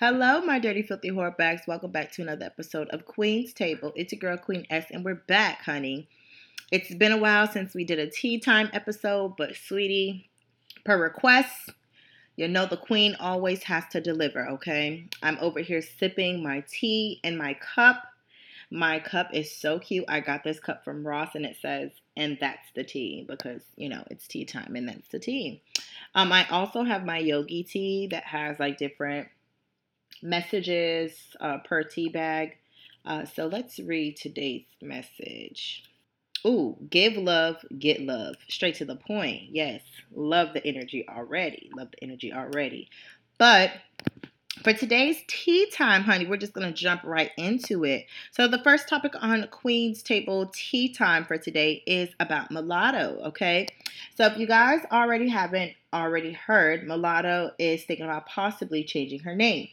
Hello, my dirty, filthy whore bags. Welcome back to another episode of Queen's Table. It's your girl, Queen S, and we're back, honey. It's been a while since we did a tea time episode, but sweetie, per request, you know the queen always has to deliver, okay? I'm over here sipping my tea in my cup. My cup is so cute. I got this cup from Ross and it says, and that's the tea because, you know, it's tea time and that's the tea. Um, I also have my yogi tea that has like different messages uh, per tea bag. Uh, so let's read today's message. Ooh, give love, get love. Straight to the point. Yes, love the energy already. Love the energy already. But for today's tea time, honey, we're just going to jump right into it. So, the first topic on Queen's Table tea time for today is about mulatto, okay? So, if you guys already haven't already heard, mulatto is thinking about possibly changing her name.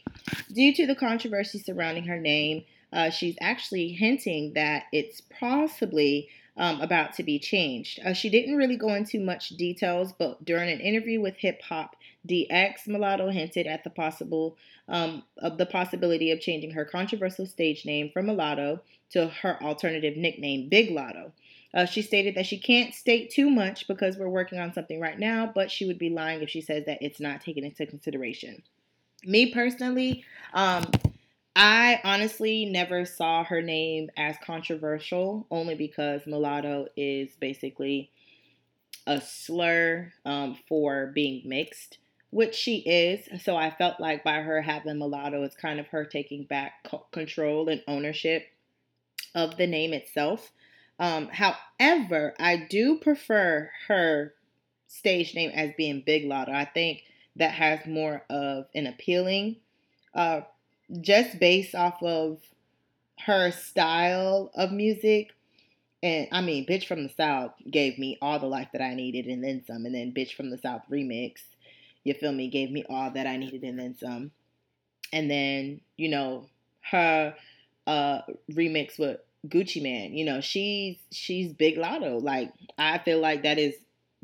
Due to the controversy surrounding her name, uh, she's actually hinting that it's possibly um, about to be changed. Uh, she didn't really go into much details, but during an interview with Hip Hop DX, Mulatto hinted at the possible um, of the possibility of changing her controversial stage name from Mulatto to her alternative nickname, Big Latto. Uh, she stated that she can't state too much because we're working on something right now, but she would be lying if she says that it's not taken into consideration. Me personally, um, I honestly never saw her name as controversial, only because mulatto is basically a slur um, for being mixed, which she is. So I felt like by her having mulatto, it's kind of her taking back control and ownership of the name itself. Um, however, I do prefer her stage name as being Big Latto. I think that has more of an appealing uh, just based off of her style of music. And I mean, Bitch from the South gave me all the life that I needed and then some. And then Bitch from the South remix, you feel me, gave me all that I needed and then some. And then, you know, her uh remix with Gucci Mane. you know, she's she's Big Latto. Like I feel like that is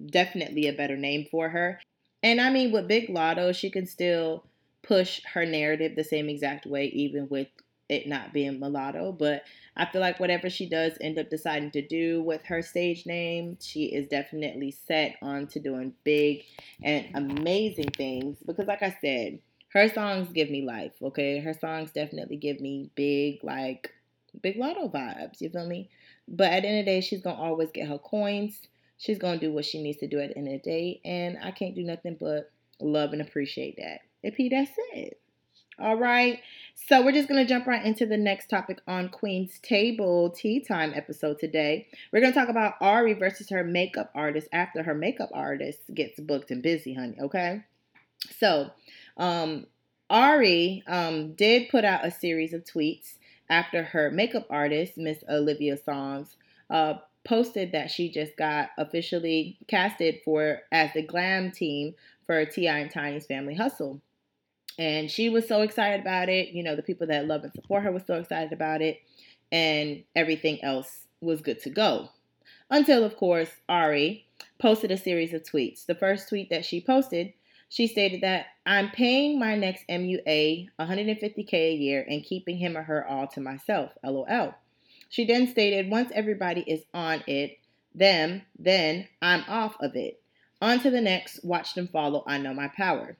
definitely a better name for her. And I mean with Big Latto, she can still push her narrative the same exact way, even with it not being mulatto. But I feel like whatever she does end up deciding to do with her stage name, she is definitely set on to doing big and amazing things. Because, like I said, her songs give me life, okay? Her songs definitely give me big, like, big latto vibes, you feel me? But at the end of the day, she's gonna always get her coins. She's gonna do what she needs to do at the end of the day. And I can't do nothing but love and appreciate that. If he, that's it. All right. So we're just going to jump right into the next topic on Queen's Table Tea Time episode today. We're going to talk about Ari versus her makeup artist after her makeup artist gets booked and busy, honey. Okay. So, um, Ari um, did put out a series of tweets after her makeup artist, Miss Olivia Songs, uh, posted that she just got officially casted for as the glam team for T.I. and Tiny's Family Hustle. And she was so excited about it. You know, the people that love and support her was so excited about it. And everything else was good to go. Until, of course, Ari posted a series of tweets. The first tweet that she posted, she stated that I'm paying my next MUA 150K a year and keeping him or her all to myself. LOL. She then stated, once everybody is on it, them, then I'm off of it. On to the next, watch them follow. I know my power.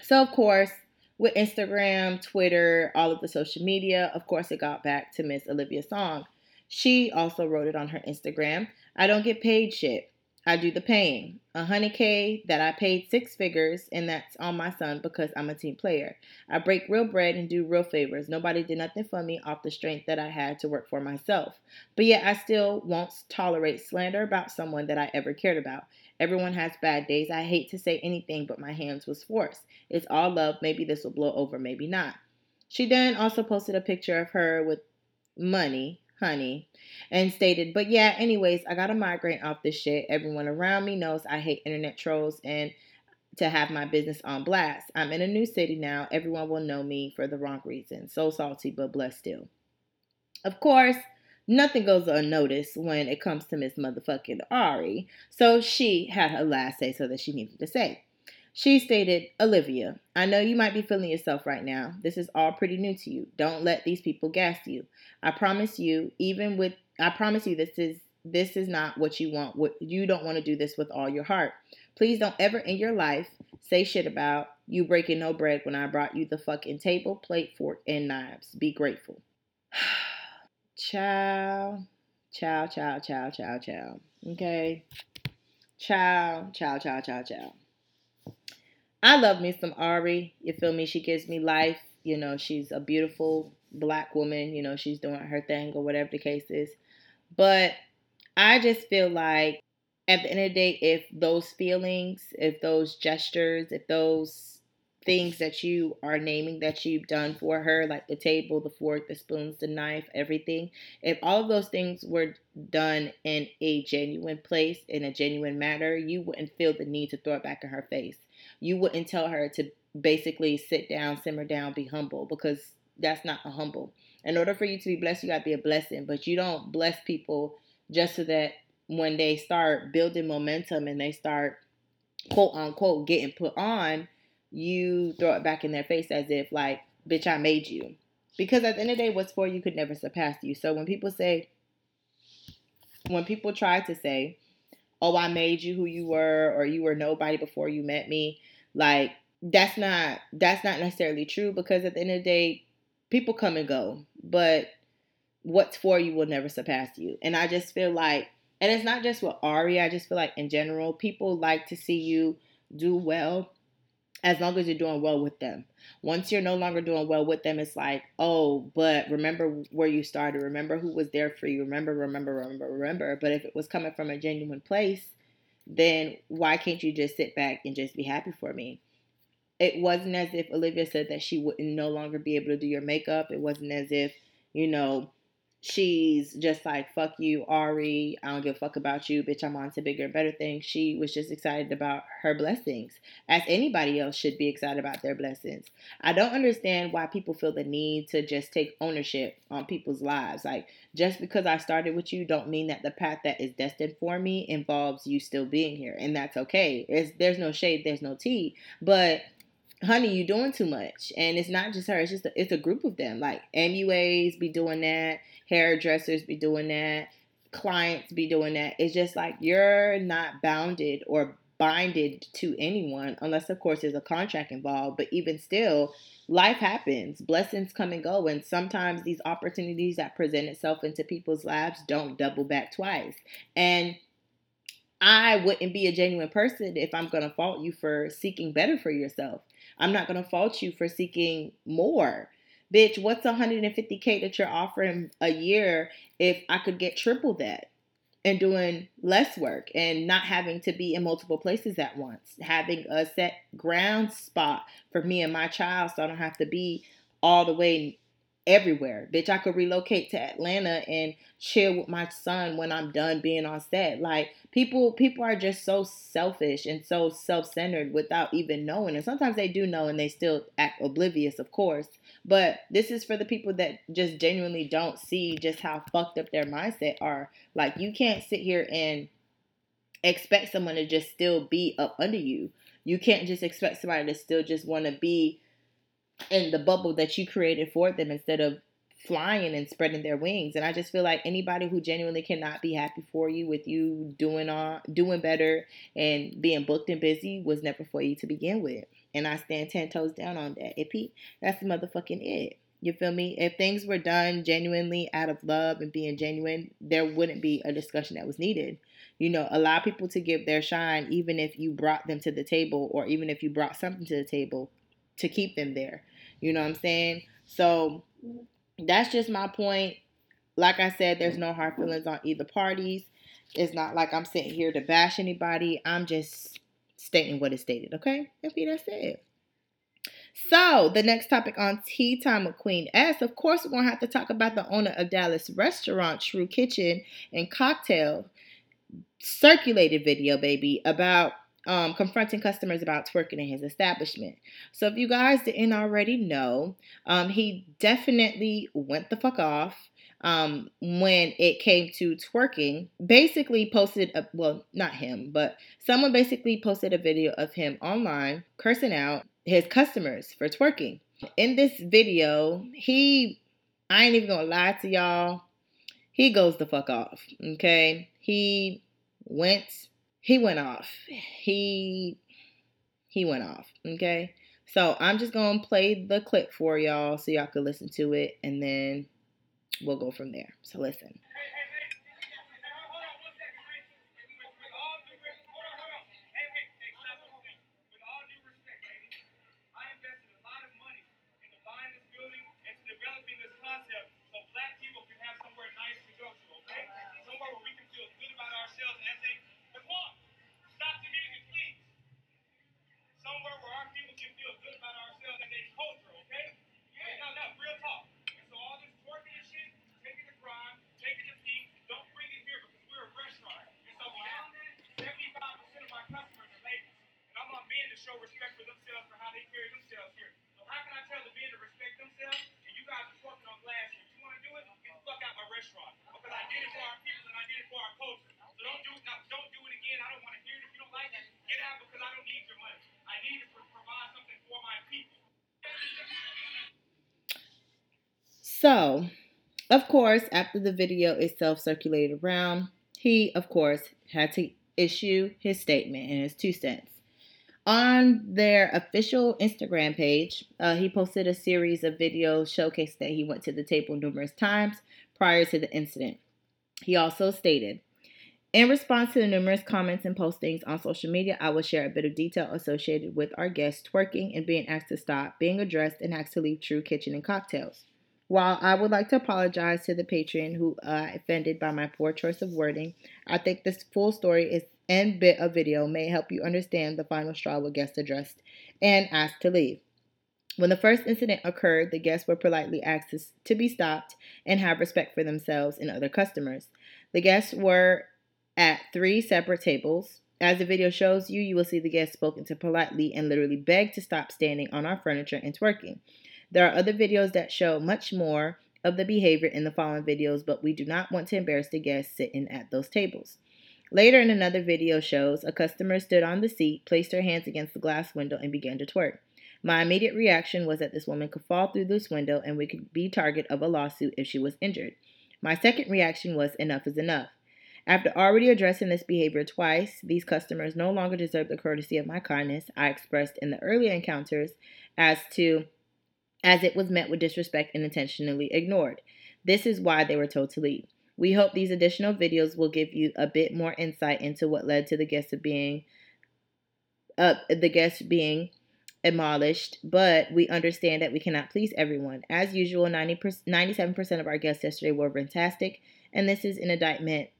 So, of course, with Instagram, Twitter, all of the social media, of course, it got back to Miss Olivia Song. She also wrote it on her Instagram. I don't get paid shit. I do the paying. A hundred K that I paid six figures, and that's on my son because I'm a team player. I break real bread and do real favors. Nobody did nothing for me off the strength that I had to work for myself. But yet I still won't tolerate slander about someone that I ever cared about. Everyone has bad days. I hate to say anything, but my hands was forced. It's all love. Maybe this will blow over, maybe not. She then also posted a picture of her with money, honey, and stated, But yeah, anyways, I got a migraine off this shit. Everyone around me knows I hate internet trolls and to have my business on blast. I'm in a new city now. Everyone will know me for the wrong reason. So salty, but blessed still. Of course, nothing goes unnoticed when it comes to Miss Motherfucking Ari. So she had her last say so that she needed to say. She stated, Olivia, I know you might be feeling yourself right now. This is all pretty new to you. Don't let these people gas you. I promise you, even with I promise you this is this is not what you want. What you don't want to do this with all your heart. Please don't ever in your life say shit about you breaking no bread when I brought you the fucking table, plate, fork, and knives. Be grateful. Ciao. Ciao, ciao, ciao, ciao, ciao. Okay. Ciao, ciao, ciao, ciao, ciao. I love me some Ari. You feel me? She gives me life. You know, she's a beautiful black woman. You know, she's doing her thing or whatever the case is. But I just feel like at the end of the day, if those feelings, if those gestures, if those things that you are naming that you've done for her, like the table, the fork, the spoons, the knife, everything, if all of those things were done in a genuine place, in a genuine manner, you wouldn't feel the need to throw it back in her face. You wouldn't tell her to basically sit down, simmer down, be humble, because that's not a humble. In order for you to be blessed, you got to be a blessing, but you don't bless people just so that when they start building momentum and they start quote unquote getting put on, you throw it back in their face as if like, bitch, I made you. Because at the end of the day, what's for you could never surpass you. So when people say, when people try to say, oh, I made you who you were, or you were nobody before you met me, like that's not that's not necessarily true because at the end of the day, people come and go. But what's for you will never surpass you. And I just feel like and it's not just with Ari, I just feel like in general, people like to see you do well as long as you're doing well with them. Once you're no longer doing well with them, it's like, oh, but remember where you started. Remember who was there for you. Remember, remember, remember, remember. But if it was coming from a genuine place, then why can't you just sit back and just be happy for me? It wasn't as if Olivia said that she wouldn't no longer be able to do your makeup. It wasn't as if, you know, she's just like, fuck you, Ari. I don't give a fuck about you, bitch. I'm on to bigger and better things. She was just excited about her blessings, as anybody else should be excited about their blessings. I don't understand why people feel the need to just take ownership on people's lives. Like, just because I started with you, don't mean that the path that is destined for me involves you still being here. And that's okay. It's, there's no shade, there's no tea. But honey, you doing too much. And it's not just her, it's just a, it's a group of them. Like MUAs be doing that, hairdressers be doing that, clients be doing that. It's just like you're not bounded or binded to anyone unless of course there's a contract involved, but even still life happens. Blessings come and go and sometimes these opportunities that present itself into people's lives don't double back twice. And I wouldn't be a genuine person if I'm going to fault you for seeking better for yourself. I'm not going to fault you for seeking more. Bitch, what's 150K that you're offering a year if I could get triple that and doing less work and not having to be in multiple places at once? Having a set ground spot for me and my child so I don't have to be all the way everywhere. Bitch, I could relocate to Atlanta and chill with my son when I'm done being on set. Like people people are just so selfish and so self-centered without even knowing. And sometimes they do know and they still act oblivious, of course. But this is for the people that just genuinely don't see just how fucked up their mindset are. Like you can't sit here and expect someone to just still be up under you. You can't just expect somebody to still just want to be in the bubble that you created for them instead of flying and spreading their wings. And I just feel like anybody who genuinely cannot be happy for you with you doing on doing better and being booked and busy was never for you to begin with. And I stand ten toes down on that. If that's the motherfucking it. You feel me? If things were done genuinely out of love and being genuine, there wouldn't be a discussion that was needed. You know, allow people to give their shine even if you brought them to the table or even if you brought something to the table to keep them there. You know what I'm saying? So that's just my point. Like I said, there's no hard feelings on either parties. It's not like I'm sitting here to bash anybody. I'm just stating what is stated, okay? Okay, that's it. So, the next topic on Tea Time with Queen S, of course, we're going to have to talk about the owner of Dallas restaurant, True Kitchen and Cocktail. Circulated video, baby, about um, confronting customers about twerking in his establishment. So if you guys didn't already know, um, he definitely went the fuck off. um, when it came to twerking, basically posted a well, not him, but someone basically posted a video of him online cursing out his customers for twerking. In this video, he I ain't even gonna lie to y'all, he goes the fuck off. Okay. He went he went off. He he went off. Okay. So I'm just gonna play the clip for y'all so y'all can listen to it and then we'll go from there. So listen. show respect for themselves for how they carry themselves here. So how can I tell the men to respect themselves and you guys are talking on glass here? You want to do it? Get the fuck out my restaurant. Because I did it for our people and I did it for our culture. So don't do now, don't do it again. I don't want to hear it. If you don't like it, get out because I don't need your money. I need to provide something for my people. So, of course, after the video itself circulated around, he, of course, had to issue his statement and his two cents. On their official Instagram page, uh, he posted a series of videos showcasing that he went to the table numerous times prior to the incident. He also stated, in response to the numerous comments and postings on social media, I will share a bit of detail associated with our guests twerking and being asked to stop, being addressed, and asked to leave True Kitchen and Cocktails. While I would like to apologize to the patron who uh, offended by my poor choice of wording, I think this full story is and bit of video may help you understand the final straw with guests addressed and asked to leave. When the first incident occurred, the guests were politely asked to be stopped and have respect for themselves and other customers. The guests were at three separate tables. As the video shows you, you will see the guests spoken to politely and literally begged to stop standing on our furniture and twerking. There are other videos that show much more of the behavior in the following videos, but we do not want to embarrass the guests sitting at those tables. Later in another video shows a customer stood on the seat, placed her hands against the glass window, and began to twerk. My immediate reaction was that this woman could fall through this window and we could be target of a lawsuit if she was injured. My second reaction was enough is enough. After already addressing this behavior twice, these customers no longer deserve the courtesy of my kindness I expressed in the earlier encounters as to as it was met with disrespect and intentionally ignored. This is why they were told to leave. We hope these additional videos will give you a bit more insight into what led to the guests being uh, the guests being demolished, but we understand that we cannot please everyone. As usual, 90 97% of our guests yesterday were fantastic, and this is an indictment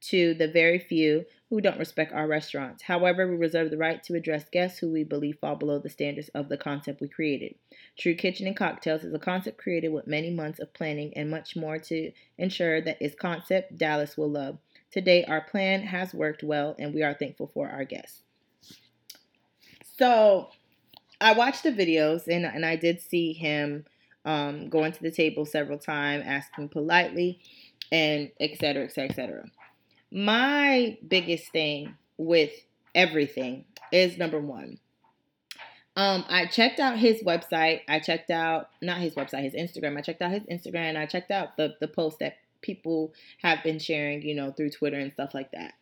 to the very few who don't respect our restaurants. However, we reserve the right to address guests who we believe fall below the standards of the concept we created. True Kitchen and Cocktails is a concept created with many months of planning and much more to ensure that its concept Dallas will love. Today, our plan has worked well, and we are thankful for our guests. So, I watched the videos, and, and I did see him um, going to the table several times, asking politely, and et cetera, et cetera, et cetera. My biggest thing with everything is number one. Um, I checked out his website. I checked out not his website, his Instagram. I checked out his Instagram. I checked out the the posts that people have been sharing, you know, through Twitter and stuff like that.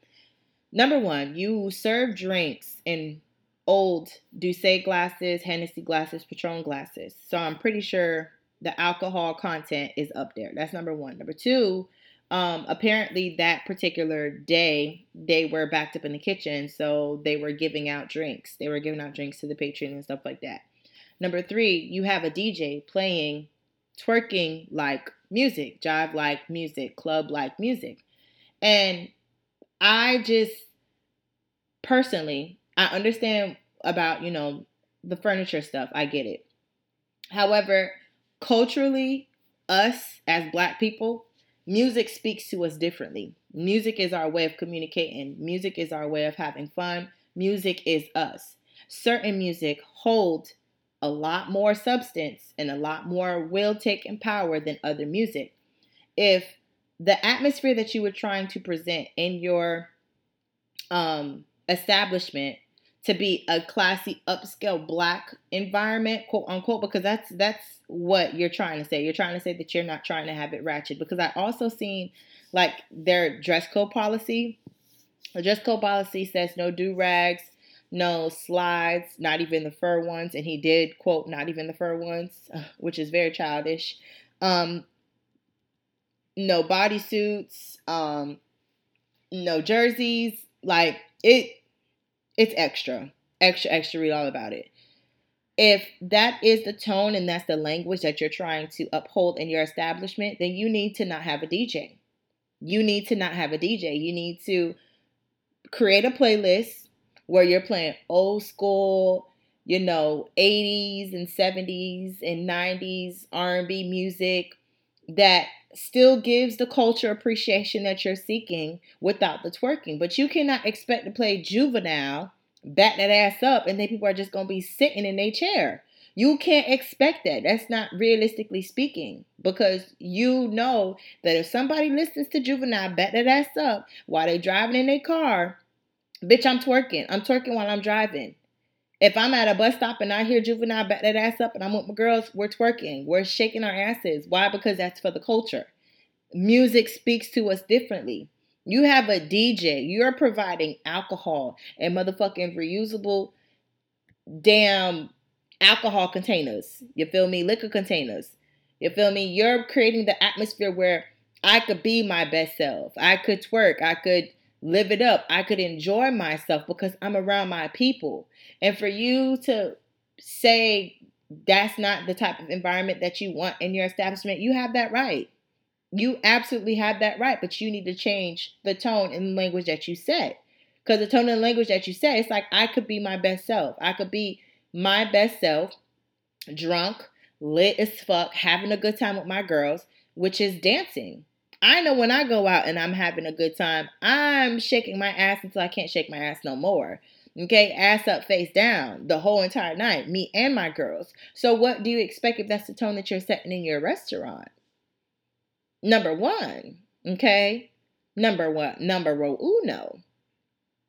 Number one, you serve drinks in old D'ussé glasses, Hennessy glasses, Patron glasses. So I'm pretty sure the alcohol content is up there. That's number one. Number two, um, apparently that particular day they were backed up in the kitchen, so they were giving out drinks. They were giving out drinks to the patron and stuff like that. Number three, you have a DJ playing twerking like music, jive like music, club like music. And I just personally, I understand about, you know, the furniture stuff. I get it. However, culturally, us as black people, music speaks to us differently. Music is our way of communicating, music is our way of having fun. Music is us. Certain music holds a lot more substance and a lot more will take and power than other music. if the atmosphere that you were trying to present in your um, establishment to be a classy upscale black environment quote unquote because that's that's what you're trying to say. You're trying to say that you're not trying to have it ratchet. Because i also seen like their dress code policy. The dress code policy says no do rags no slides not even the fur ones. And he did quote not even the fur ones which is very childish. Um no bodysuits um no jerseys. Like it it's extra, extra, extra. Read all about it. If that is the tone and that's the language that you're trying to uphold in your establishment, then you need to not have a DJ. You need to not have a DJ. You need to create a playlist where you're playing old school, you know, 80s and 70s and 90s R&B music that still gives the culture appreciation that you're seeking without the twerking. But you cannot expect to play juvenile, back that ass up, and then people are just gonna be sitting in their chair. You can't expect that. That's not realistically speaking. Because you know that if somebody listens to juvenile, back that ass up while they driving in their car, bitch, I'm twerking. I'm twerking while I'm driving. If I'm at a bus stop and I hear juvenile back that ass up and I'm with my girls, we're twerking. We're shaking our asses. Why? Because that's for the culture. Music speaks to us differently. You have a DJ, you're providing alcohol and motherfucking reusable damn alcohol containers. You feel me? Liquor containers. You feel me? You're creating the atmosphere where I could be my best self. I could twerk. I could live it up. I could enjoy myself because I'm around my people. And for you to say that's not the type of environment that you want in your establishment, you have that right. You absolutely have that right, but you need to change the tone and language that you say. Because the tone and language that you say, it's like I could be my best self. I could be my best self, drunk, lit as fuck, having a good time with my girls, which is dancing. I know when I go out and I'm having a good time, I'm shaking my ass until I can't shake my ass no more. Okay, ass up, face down the whole entire night, me and my girls. So, what do you expect if that's the tone that you're setting in your restaurant? Number one, okay, number one, number uno.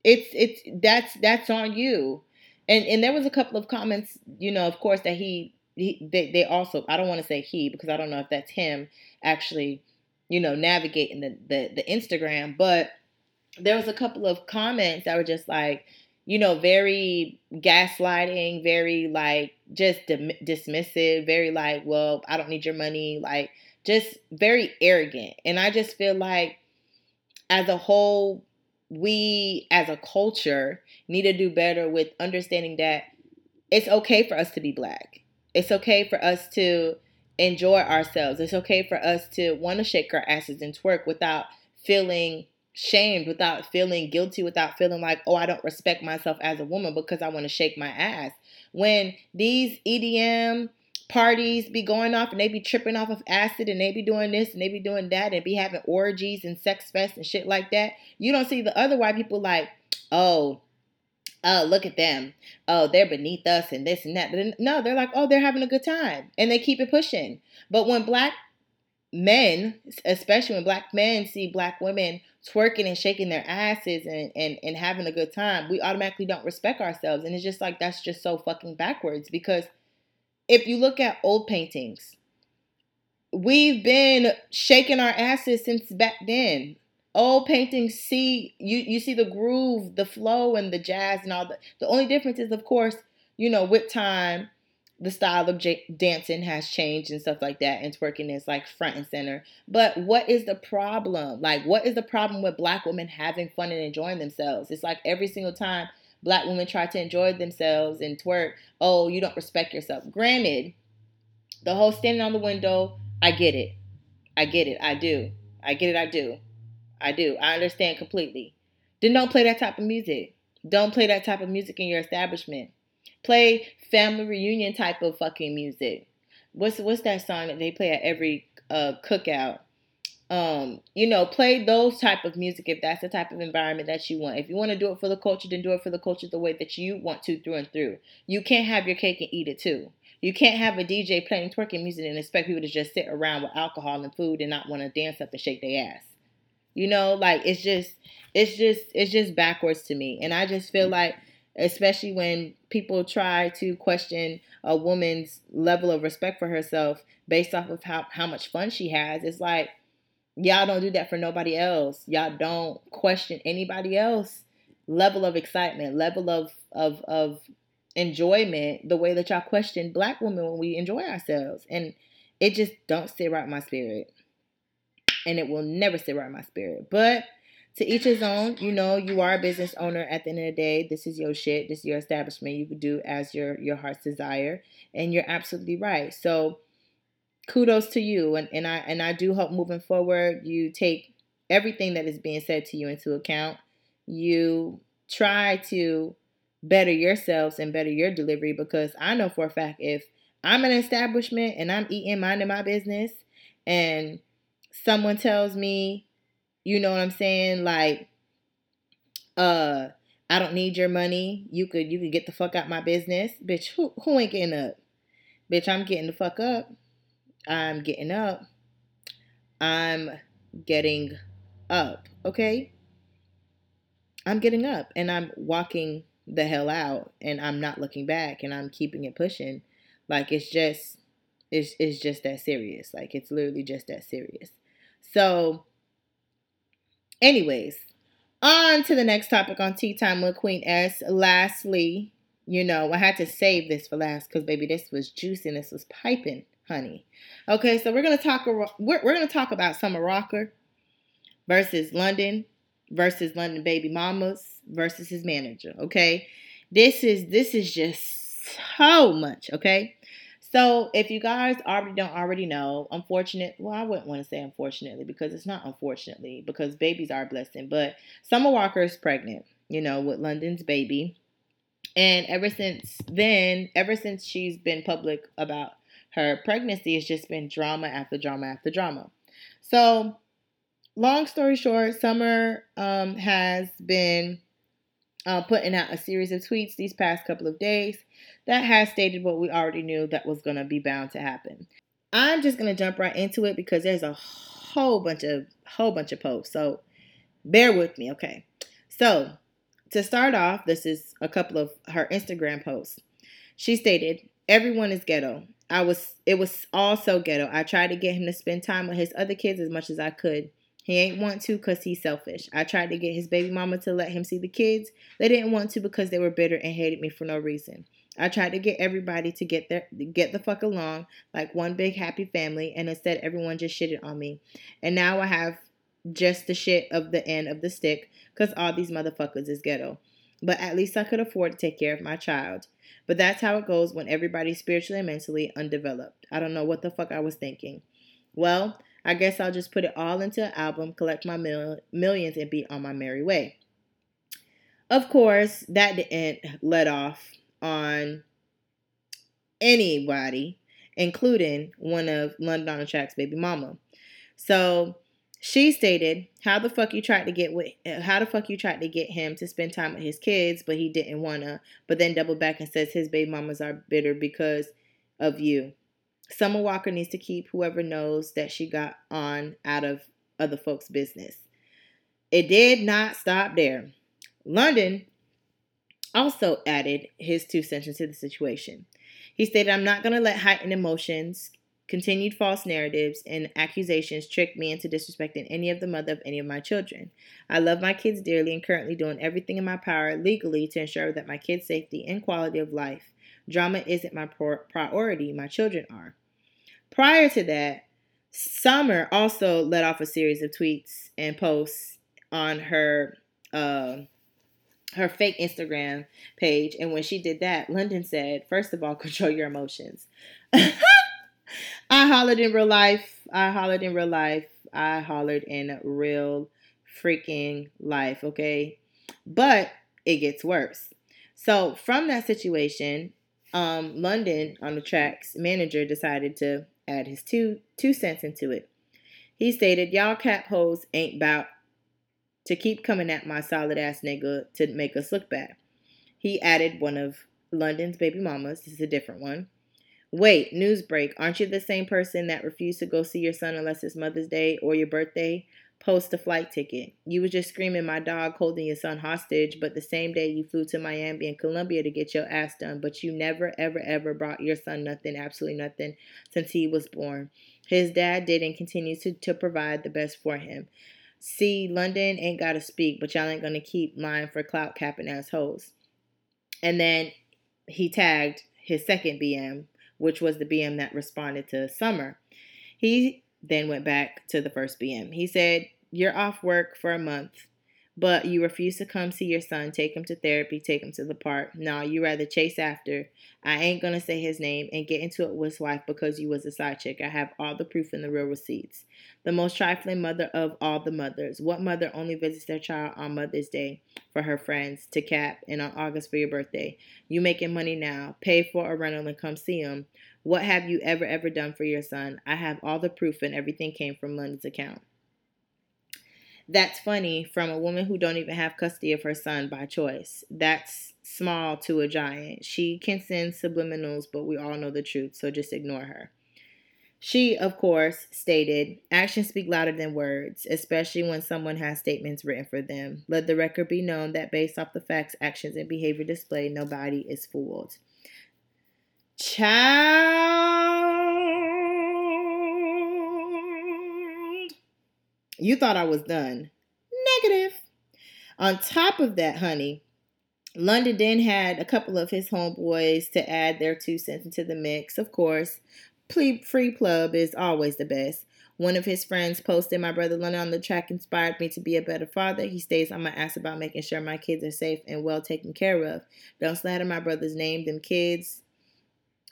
It's it's that's that's on you. And and there was a couple of comments, you know, of course, that he he they, they also I don't want to say he because I don't know if that's him actually you know, navigating the, the, the Instagram. But there was a couple of comments that were just like, you know, very gaslighting, very like just dismissive, very like, well, I don't need your money, like just very arrogant. And I just feel like as a whole, we as a culture need to do better with understanding that it's okay for us to be black. It's okay for us to enjoy ourselves. It's okay for us to want to shake our asses and twerk without feeling shamed, without feeling guilty, without feeling like, oh, I don't respect myself as a woman because I want to shake my ass. When these EDM parties be going off and they be tripping off of acid and they be doing this and they be doing that and be having orgies and sex fest and shit like that, you don't see the other white people like, oh, oh, look at them. Oh, they're beneath us and this and that. But No, they're like, oh, they're having a good time. And they keep it pushing. But when black men, especially when black men see black women twerking and shaking their asses and, and, and having a good time, we automatically don't respect ourselves. And it's just like, that's just so fucking backwards. Because if you look at old paintings, we've been shaking our asses since back then old paintings see you you see the groove the flow and the jazz and all the the only difference is of course you know with time the style of j- dancing has changed and stuff like that and twerking is like front and center. But what is the problem? Like what is the problem with black women having fun and enjoying themselves? It's like every single time black women try to enjoy themselves and twerk oh you don't respect yourself. Granted the whole standing on the window i get it. I get it. I do. I get it. I do I do. I understand completely. Then don't play that type of music. Don't play that type of music in your establishment. Play family reunion type of fucking music. What's what's that song that they play at every uh, cookout? Um, you know, play those type of music if that's the type of environment that you want. If you want to do it for the culture, then do it for the culture the way that you want to through and through. You can't have your cake and eat it too. You can't have a DJ playing twerking music and expect people to just sit around with alcohol and food and not want to dance up and shake their ass. You know, like it's just it's just it's just backwards to me. And I just feel mm. like especially when people try to question a woman's level of respect for herself based off of how, how much fun she has, it's like y'all don't do that for nobody else. Y'all don't question anybody else level of excitement, level of of of enjoyment the way that y'all question black women when we enjoy ourselves. And it just don't sit right in my spirit. And it will never sit right in my spirit. But to each his own, you know, you are a business owner at the end of the day. This is your shit. This is your establishment. You can do as your your heart's desire. And you're absolutely right. So kudos to you. And, and I and I do hope moving forward you take everything that is being said to you into account. You try to better yourselves and better your delivery because I know for a fact if I'm an establishment and I'm eating minding my business and someone tells me, you know what I'm saying, like, uh, I don't need your money. You could you could get the fuck out my business. Bitch, who who ain't getting up? Bitch, I'm getting the fuck up. I'm getting up. I'm getting up, okay? I'm getting up and I'm walking the hell out and I'm not looking back and I'm keeping it pushing. Like it's just it's it's just that serious. Like it's literally just that serious. So anyways, on to the next topic on Tea Time with Queen S. Lastly, you know, I had to save this for last because baby, this was juicy and this was piping, honey. Okay, so we're gonna talk we're, we're gonna talk about Summer Walker versus London versus London Baby Mamas versus his manager. Okay, this is this is just so much. Okay, so if you guys already don't already know, unfortunate. Well, I wouldn't want to say unfortunately because it's not unfortunately because babies are a blessing. But Summer Walker is pregnant. You know, with London's baby. And ever since then, ever since she's been public about her pregnancy, it's just been drama after drama after drama. So long story short, Summer um, has been uh, putting out a series of tweets these past couple of days that has stated what we already knew that was going to be bound to happen. I'm just going to jump right into it because there's a whole bunch of whole bunch of posts. So bear with me, okay? So to start off, this is a couple of her Instagram posts. She stated, "Everyone is ghetto. I was it was all so ghetto. I tried to get him to spend time with his other kids as much as I could. He ain't want to because he's selfish. I tried to get his baby mama to let him see the kids. They didn't want to because they were bitter and hated me for no reason. I tried to get everybody to get their get the fuck along like one big happy family, and instead everyone just shitted on me. And now I have just the shit of the end of the stick because all these motherfuckers is ghetto. But at least I could afford to take care of my child. But that's how it goes when everybody's spiritually and mentally undeveloped. I don't know what the fuck I was thinking. Well, I guess I'll just put it all into an album, collect my mil- millions, and be on my merry way. Of course, that didn't let off on anybody, including one of London on Track's baby mama. So she stated, "How the fuck you tried to get with? How the fuck you tried to get him to spend time with his kids, but he didn't wanna? But then double back and says his baby mamas are bitter because of you. Summer Walker needs to keep whoever knows that she got on out of other folks' business. It did not stop there. London also added his two cents to the situation. He stated, I'm not going to let heightened emotions, continued false narratives, and accusations trick me into disrespecting any of the mother of any of my children. I love my kids dearly and currently doing everything in my power legally to ensure that my kids' safety and quality of life Drama isn't my priority, my children are. Prior to that, Summer also let off a series of tweets and posts on her uh, her fake Instagram page. And when she did that, London said, first of all, control your emotions. I hollered in real life. I hollered in real life. I hollered in real freaking life, okay? But it gets worse. So, from that situation, um, London on the track's manager decided to add his two two cents into it. He stated, "Y'all cap hoes ain't bout to keep coming at my solid ass nigga to make us look bad." He added one of London's baby mamas. This is a different one. Wait, news break. Aren't you the same person that refused to go see your son unless it's Mother's Day or your birthday? Post a flight ticket. You were just screaming my dog holding your son hostage, but the same day you flew to Miami and Colombia to get your ass done, but you never, ever, ever brought your son nothing, absolutely nothing, since he was born. His dad did and continues to, to provide the best for him. See, London ain't got to speak, but y'all ain't to keep lying for clout capping assholes. And then he tagged his second BM, which was the BM that responded to Summer. He then went back to the first BM. He said, You're off work for a month but you refuse to come see your son, take him to therapy, take him to the park. No, you rather chase after. I ain't gonna say his name and get into it with his wife because you was a side chick. I have all the proof in the real receipts. The most trifling mother of all the mothers. What mother only visits their child on Mother's Day for her friends to cap and on August for your birthday? You making money now. Pay for a rental and come see him. What have you ever ever done for your son? I have all the proof and everything came from London's account. That's funny from a woman who don't even have custody of her son by choice. That's small to a giant. She can send subliminals, but we all know the truth, so just ignore her. She, of course, stated, Actions speak louder than words, especially when someone has statements written for them. Let the record be known that based off the facts, actions, and behavior displayed, nobody is fooled. Child. You thought I was done. Negative. On top of that, honey, London then had a couple of his homeboys to add their two cents into the mix. Of course, free plug is always the best. One of his friends posted, My brother London on the track inspired me to be a better father. He stays on my ass about making sure my kids are safe and well taken care of. Don't slander my brother's name. Them kids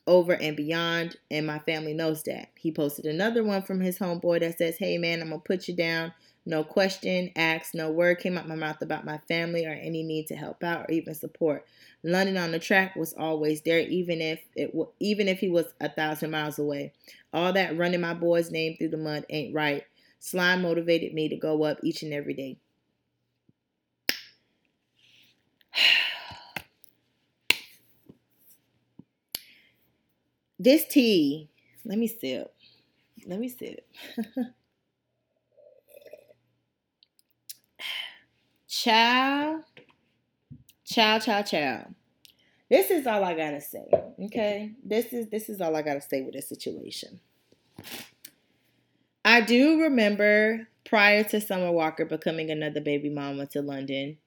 over and beyond, and my family knows that. He posted another one from his homeboy that says, Hey man, I'm gonna put you down. No question asked, no word came out my mouth about my family or any need to help out or even support. London on the track was always there, even if it w- even if he was a thousand miles away. All that running my boy's name through the mud ain't right. Slime motivated me to go up each and every day. This tea, let me sip. Let me sip. Chow, chow, chow, chow. This is all I gotta say. Okay, this is this is all I gotta say with this situation. I do remember prior to Summer Walker becoming another baby mama to London,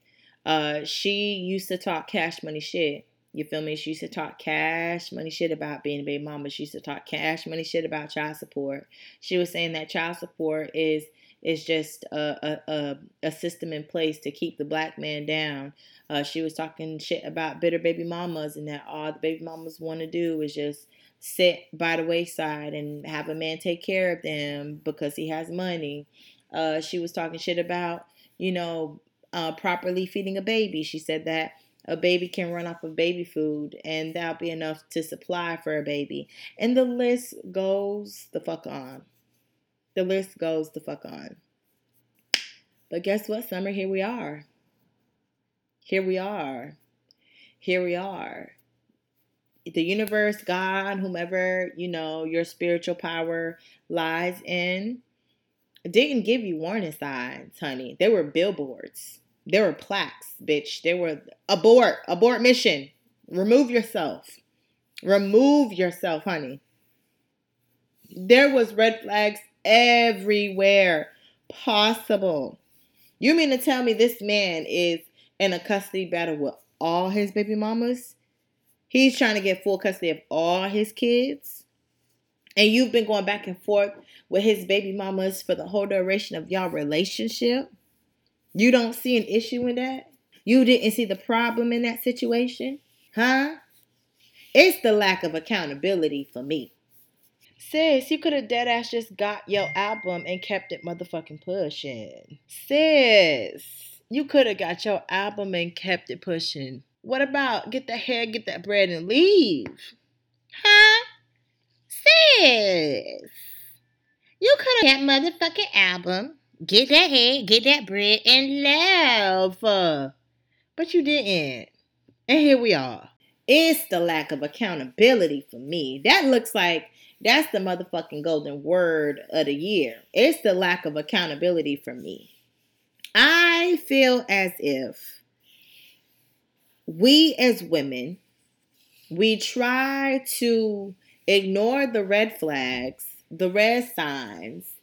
uh, she used to talk cash money shit you feel me? She used to talk cash money shit about being a baby mama. She used to talk cash money shit about child support. She was saying that child support is is just a a, a, system in place to keep the black man down. Uh, she was talking shit about bitter baby mamas and that all the baby mamas want to do is just sit by the wayside and have a man take care of them because he has money. Uh, she was talking shit about you know uh, properly feeding a baby. She said that a baby can run off of baby food and that'll be enough to supply for a baby. And the list goes the fuck on. The list goes the fuck on. But guess what, Summer? Here we are. Here we are. Here we are. The universe, God, whomever, you know, your spiritual power lies in, didn't give you warning signs, honey. They were billboards. There were plaques, bitch. There were abort, abort mission. Remove yourself. Remove yourself, honey. There was red flags everywhere possible. You mean to tell me this man is in a custody battle with all his baby mamas? He's trying to get full custody of all his kids. And you've been going back and forth with his baby mamas for the whole duration of y'all relationship. You don't see an issue in that? You didn't see the problem in that situation? Huh? It's the lack of accountability for me. Sis, you could have dead ass just got your album and kept it motherfucking pushing. Sis, you could have got your album and kept it pushing. What about get the hair, get that bread, and leave? Huh? Sis, you could have that motherfucking album Get that head, get that bread, and laugh. But you didn't. And here we are. It's the lack of accountability for me. That looks like that's the motherfucking golden word of the year. It's the lack of accountability for me. I feel as if we as women, we try to ignore the red flags, the red signs,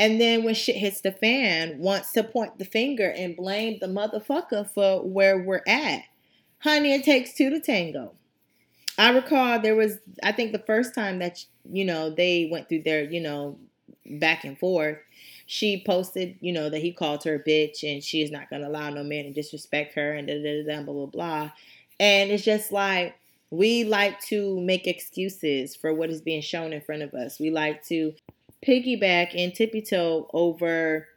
and then when shit hits the fan, wants to point the finger and blame the motherfucker for where we're at. Honey, it takes two to tango. I recall there was, I think the first time that, you know, they went through their, you know, back and forth, she posted, you know, that he called her a bitch and she is not going to allow no man to disrespect her and da da da blah, blah, blah. And it's just like, we like to make excuses for what is being shown in front of us. We like to piggyback and tippy toe over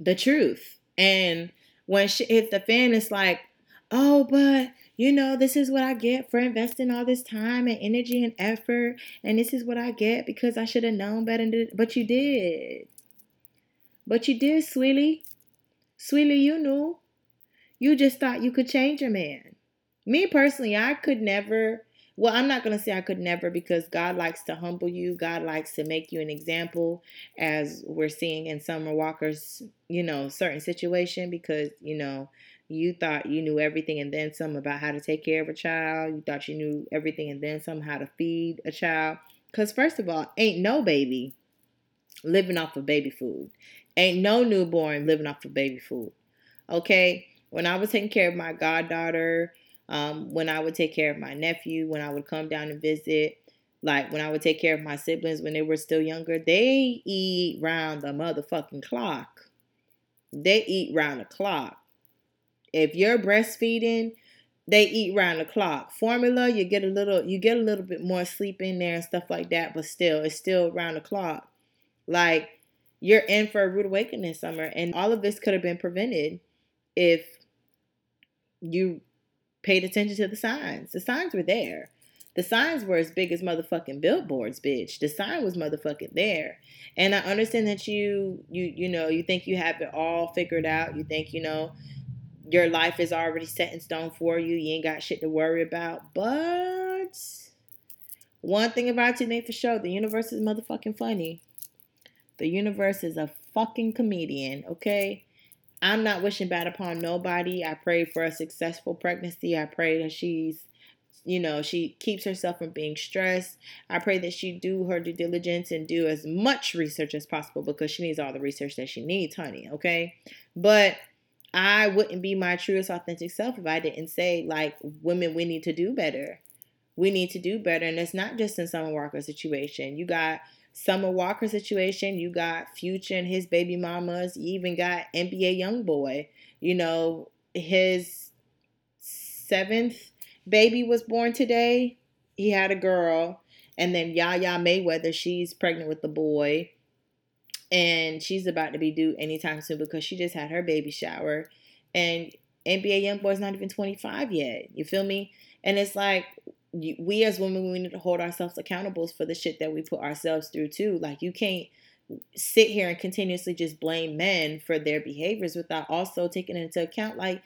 the truth. And when shit hits the fan, it's like, oh, but you know, this is what I get for investing all this time and energy and effort. And this is what I get because I should have known better. But you did. But you did, sweetie. Sweetie, you knew. You just thought you could change a man. Me personally, I could never well, I'm not going to say I could never because God likes to humble you. God likes to make you an example, as we're seeing in Summer Walker's, you know, certain situation because, you know, you thought you knew everything and then some about how to take care of a child. You thought you knew everything and then some how to feed a child. Because, first of all, ain't no baby living off of baby food. Ain't no newborn living off of baby food. Okay? When I was taking care of my goddaughter, um, when I would take care of my nephew, when I would come down and visit, like when I would take care of my siblings when they were still younger, they eat round the motherfucking clock. They eat round the clock. If you're breastfeeding, they eat round the clock. Formula, you get a little you get a little bit more sleep in there and stuff like that, but still, it's still round the clock. Like you're in for a rude awakening summer, and all of this could have been prevented if you paid attention to the signs. The signs were there. The signs were as big as motherfucking billboards, bitch. The sign was motherfucking there. And I understand that you you you know, you think you have it all figured out. You think, you know, your life is already set in stone for you. You ain't got shit to worry about. But one thing about you, Nate, for sure, the universe is motherfucking funny. The universe is a fucking comedian, okay? I'm not wishing bad upon nobody. I pray for a successful pregnancy. I pray that she's, you know, she keeps herself from being stressed. I pray that she do her due diligence and do as much research as possible because she needs all the research that she needs, honey. Okay. But I wouldn't be my truest, authentic self if I didn't say, like, women, we need to do better. We need to do better. And it's not just in Summer Walker situation. You got Summer Walker situation, you got Future and his baby mamas. You even got NBA YoungBoy. You know, his seventh baby was born today. He had a girl. And then Yaya Mayweather, she's pregnant with the boy. And she's about to be due anytime soon because she just had her baby shower. And NBA YoungBoy's not even 25 yet. You feel me? And it's like, we as women we need to hold ourselves accountable for the shit that we put ourselves through too. Like you can't sit here and continuously just blame men for their behaviors without also taking into account like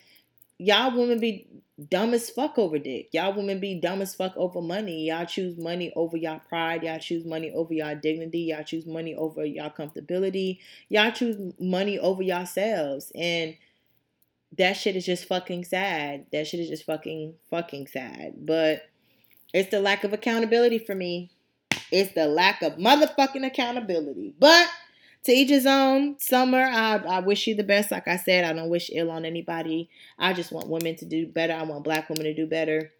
y'all women be dumb as fuck over dick. Y'all women be dumb as fuck over money. Y'all choose money over y'all pride. Y'all choose money over y'all dignity. Y'all choose money over y'all comfortability. Y'all choose money over yourselves and that shit is just fucking sad. That shit is just fucking fucking sad. But it's the lack of accountability for me. It's the lack of motherfucking accountability. But to each his own. Summer, I, I wish you the best. Like I said, I don't wish ill on anybody. I just want women to do better. I want black women to do better.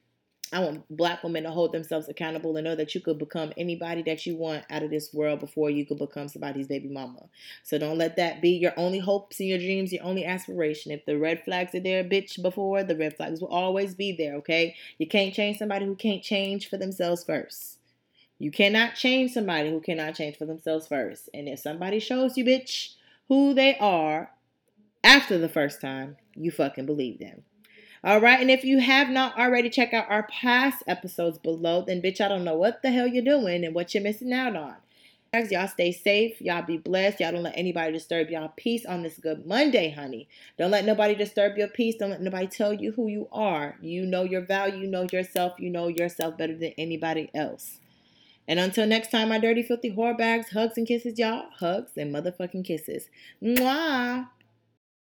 I want black women to hold themselves accountable and know that you could become anybody that you want out of this world before you could become somebody's baby mama. So don't let that be your only hopes and your dreams, your only aspiration. If the red flags are there, bitch, before, the red flags will always be there, okay? You can't change somebody who can't change for themselves first. You cannot change somebody who cannot change for themselves first. And if somebody shows you, bitch, who they are after the first time, you fucking believe them. All right. And if you have not already checked out our past episodes below, then bitch, I don't know what the hell you're doing and what you're missing out on. Y'all stay safe. Y'all be blessed. Y'all don't let anybody disturb y'all peace on this good Monday, honey. Don't let nobody disturb your peace. Don't let nobody tell you who you are. You know your value. You know yourself. You know yourself better than anybody else. And until next time, my dirty, filthy whore bags, hugs and kisses, y'all. Hugs and motherfucking kisses. Mwah.